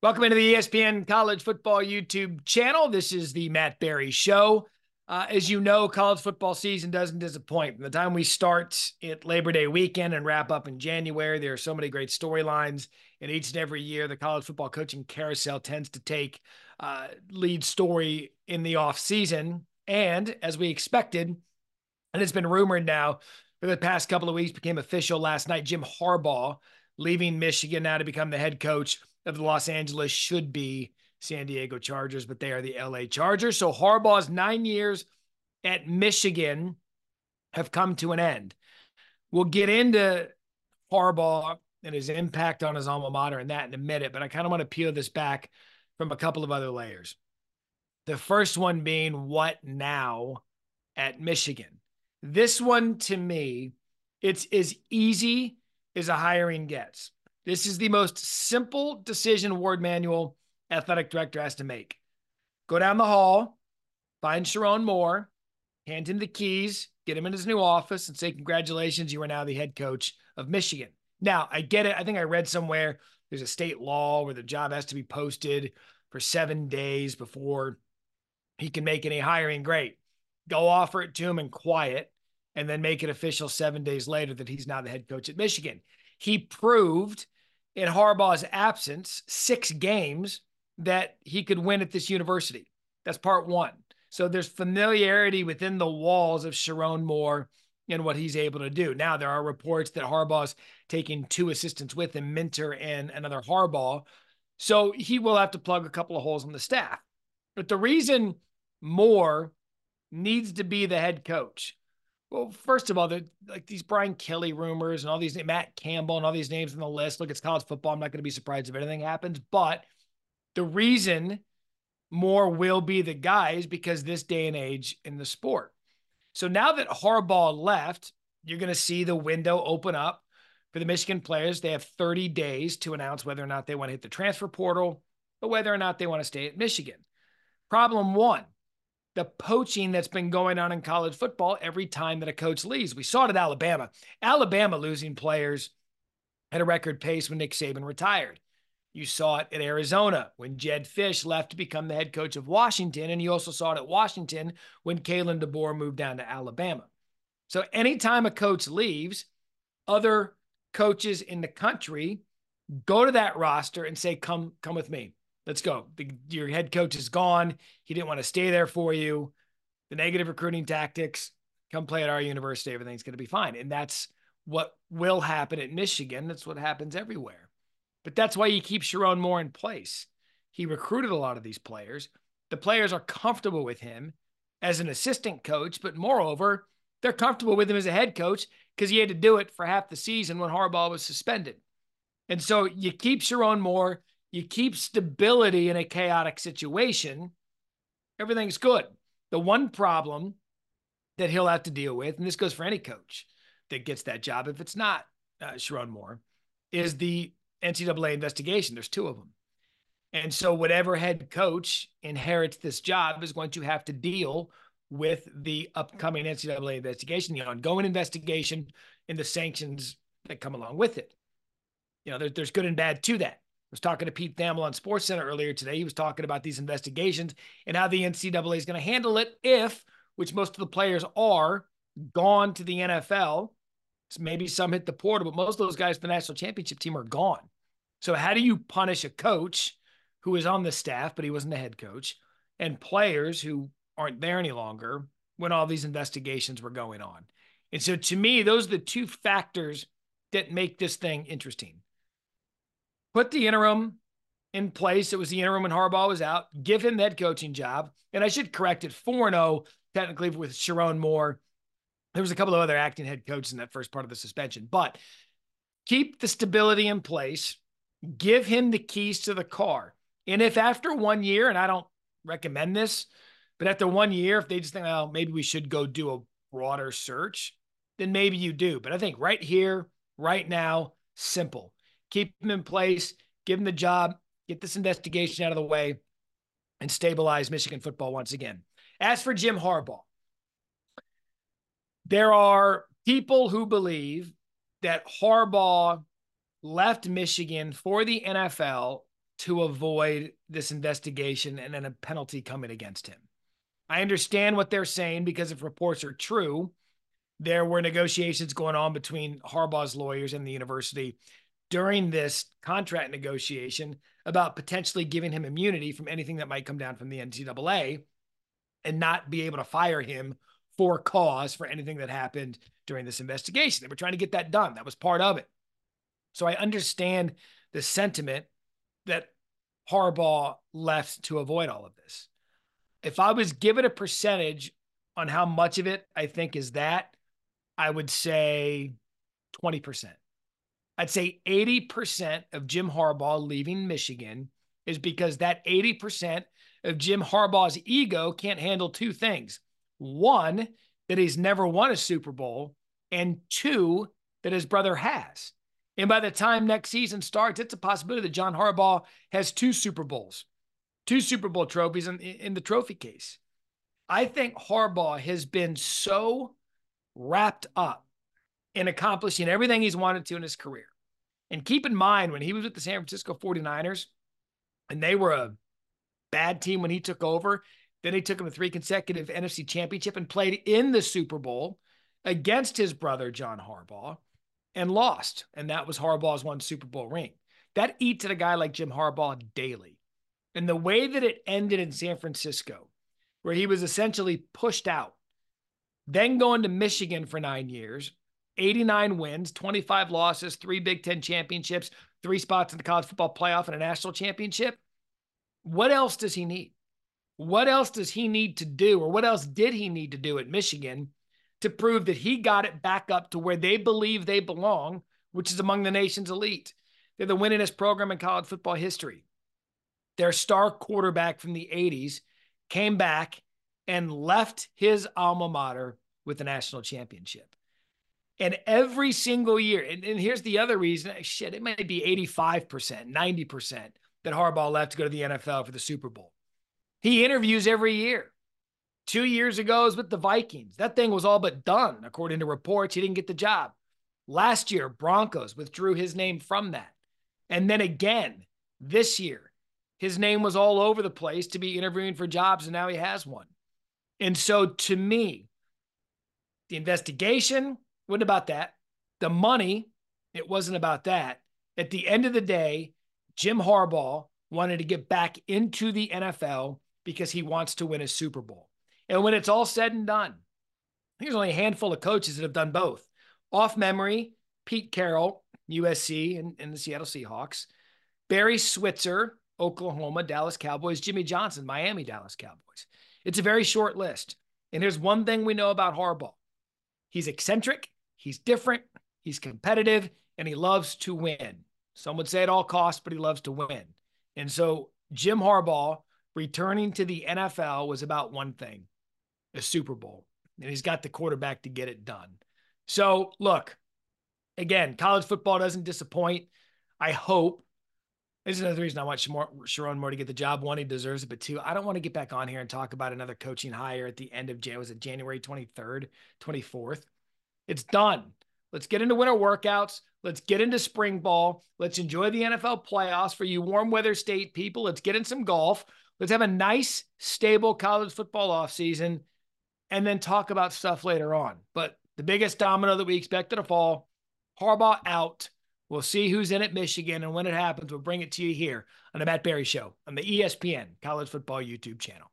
Welcome into the ESPN College Football YouTube channel. This is the Matt Barrie Show. Uh, as you know, college football season doesn't disappoint. From the time we start at Labor Day weekend and wrap up in January, there are so many great storylines. And each and every year, the college football coaching carousel tends to take uh, lead story in the off season. And as we expected, and it's been rumored now for the past couple of weeks, became official last night. Jim Harbaugh leaving Michigan now to become the head coach of the Los Angeles should be San Diego Chargers, but they are the LA Chargers. So Harbaugh's nine years at Michigan have come to an end. We'll get into Harbaugh and his impact on his alma mater and that in a minute, but I kind of want to peel this back from a couple of other layers. The first one being what now at Michigan. This one to me, it's as easy as a hiring gets. This is the most simple decision Warde Manuel athletic director has to make. Go down the hall, find Sherrone Moore, hand him the keys, get him in his new office, and say, Congratulations, you are now the head coach of Michigan. Now, I get it. I think I read somewhere there's a state law where the job has to be posted for seven days before he can make any hiring. Great. Go offer it to him in quiet and then make it official seven days later that he's now the head coach at Michigan. He proved in Harbaugh's absence six games that he could win at this university. That's part one. So there's familiarity within the walls of Sherrone Moore and what he's able to do. Now there are reports that Harbaugh's taking two assistants with him, Minter and another Harbaugh. So he will have to plug a couple of holes in the staff. But the reason Moore needs to be the head coach well, first of all, like these Brian Kelly rumors and all these Matt Campbell and all these names on the list. Look, it's college football. I'm not going to be surprised if anything happens. But the reason Moore will be the guys because this day and age in the sport. So now that Harbaugh left, you're going to see the window open up for the Michigan players. They have 30 days to announce whether or not they want to hit the transfer portal or whether or not they want to stay at Michigan. Problem one the poaching that's been going on in college football every time that a coach leaves. We saw it at Alabama. Alabama losing players at a record pace when Nick Saban retired. You saw it at Arizona when Jedd Fisch left to become the head coach of Washington. And you also saw it at Washington when Kalen DeBoer moved down to Alabama. So anytime a coach leaves, other coaches in the country go to that roster and say, come, come with me. Let's go. The, your head coach is gone. He didn't want to stay there for you. The negative recruiting tactics, come play at our university. Everything's going to be fine. And that's what will happen at Michigan. That's what happens everywhere. But that's why you keep Sherrone Moore in place. He recruited a lot of these players. The players are comfortable with him as an assistant coach, but moreover, they're comfortable with him as a head coach because he had to do it for half the season when Harbaugh was suspended. And so you keep Sherrone Moore, you keep stability in a chaotic situation, everything's good. The one problem that he'll have to deal with, and this goes for any coach that gets that job, if it's not uh, Sherrone Moore, is the NCAA investigation. There's two of them. And so, whatever head coach inherits this job is going to have to deal with the upcoming NCAA investigation, the ongoing investigation, and the sanctions that come along with it. You know, there, there's good and bad to that was talking to Pete Thamel on SportsCenter earlier today. He was talking about these investigations and how the NCAA is going to handle it if, which most of the players are, gone to the NFL. So maybe some hit the portal, but most of those guys, the national championship team, are gone. So how do you punish a coach who is on the staff, but he wasn't the head coach, and players who aren't there any longer when all these investigations were going on? And so to me, those are the two factors that make this thing interesting put the interim in place. It was the interim when Harbaugh was out. Give him that coaching job. And I should correct it 4 0 technically with Sherrone Moore. There was a couple of other acting head coaches in that first part of the suspension, but keep the stability in place. Give him the keys to the car. And if after one year, and I don't recommend this, but after one year, if they just think, oh, maybe we should go do a broader search, then maybe you do. But I think right here, right now, simple keep him in place, give him the job, get this investigation out of the way, and stabilize Michigan football once again. As for Jim Harbaugh, there are people who believe that Harbaugh left Michigan for the NFL to avoid this investigation and then a penalty coming against him. I understand what they're saying because if reports are true, there were negotiations going on between Harbaugh's lawyers and the university during this contract negotiation about potentially giving him immunity from anything that might come down from the NCAA and not be able to fire him for cause for anything that happened during this investigation. They were trying to get that done. That was part of it. So I understand the sentiment that Harbaugh left to avoid all of this. If I was given a percentage on how much of it I think is that, I would say 20%. I'd say 80% of Jim Harbaugh leaving Michigan is because that 80% of Jim Harbaugh's ego can't handle two things. One, that he's never won a Super Bowl, and two, that his brother has. And by the time next season starts, it's a possibility that John Harbaugh has two Super Bowls, two Super Bowl trophies in, in the trophy case. I think Harbaugh has been so wrapped up in accomplishing everything he's wanted to in his career. And keep in mind, when he was with the San Francisco 49ers, and they were a bad team when he took over, then he took them to three consecutive NFC championship and played in the Super Bowl against his brother, John Harbaugh and lost. And that was Harbaugh's one Super Bowl ring. That eats at a guy like Jim Harbaugh daily. And the way that it ended in San Francisco, where he was essentially pushed out, then going to Michigan for nine years, 89 wins, 25 losses, three Big Ten championships, three spots in the college football playoff, and a national championship. What else does he need? What else does he need to do, or what else did he need to do at Michigan to prove that he got it back up to where they believe they belong, which is among the nation's elite. They're the winningest program in college football history. Their star quarterback from the 80s came back and left his alma mater with a national championship. And every single year, and, and here's the other reason shit, it might be 85%, 90% that Harbaugh left to go to the NFL for the Super Bowl. He interviews every year. Two years ago was with the Vikings. That thing was all but done, according to reports. He didn't get the job. Last year, Broncos withdrew his name from that. And then again, this year, his name was all over the place to be interviewing for jobs, and now he has one. And so to me, the investigation wasn't about that. The money, it wasn't about that. At the end of the day, Jim Harbaugh wanted to get back into the NFL because he wants to win a Super Bowl. And when it's all said and done, there's only a handful of coaches that have done both. Off memory, Pete Carroll, USC and, and the Seattle Seahawks, Barry Switzer, Oklahoma, Dallas Cowboys, Jimmy Johnson, Miami, Dallas Cowboys. It's a very short list. And here's one thing we know about Harbaugh he's eccentric, he's different, he's competitive, and he loves to win. Some would say at all costs, but he loves to win. And so Jim Harbaugh returning to the NFL was about one thing a Super Bowl. And he's got the quarterback to get it done. So, look, again, college football doesn't disappoint. I hope. This is another reason I want Sherrone Moore to get the job. One, he deserves it, but two, I don't want to get back on here and talk about another coaching hire at the end of January. Was it January 23rd, 24th? It's done. Let's get into winter workouts. Let's get into spring ball. Let's enjoy the NFL playoffs for you warm weather state people. Let's get in some golf. Let's have a nice, stable college football offseason and then talk about stuff later on. But the biggest domino that we expect to fall, Harbaugh out. We'll see who's in at Michigan, and when it happens, we'll bring it to you here on the Matt Barrie Show on the ESPN College Football YouTube channel.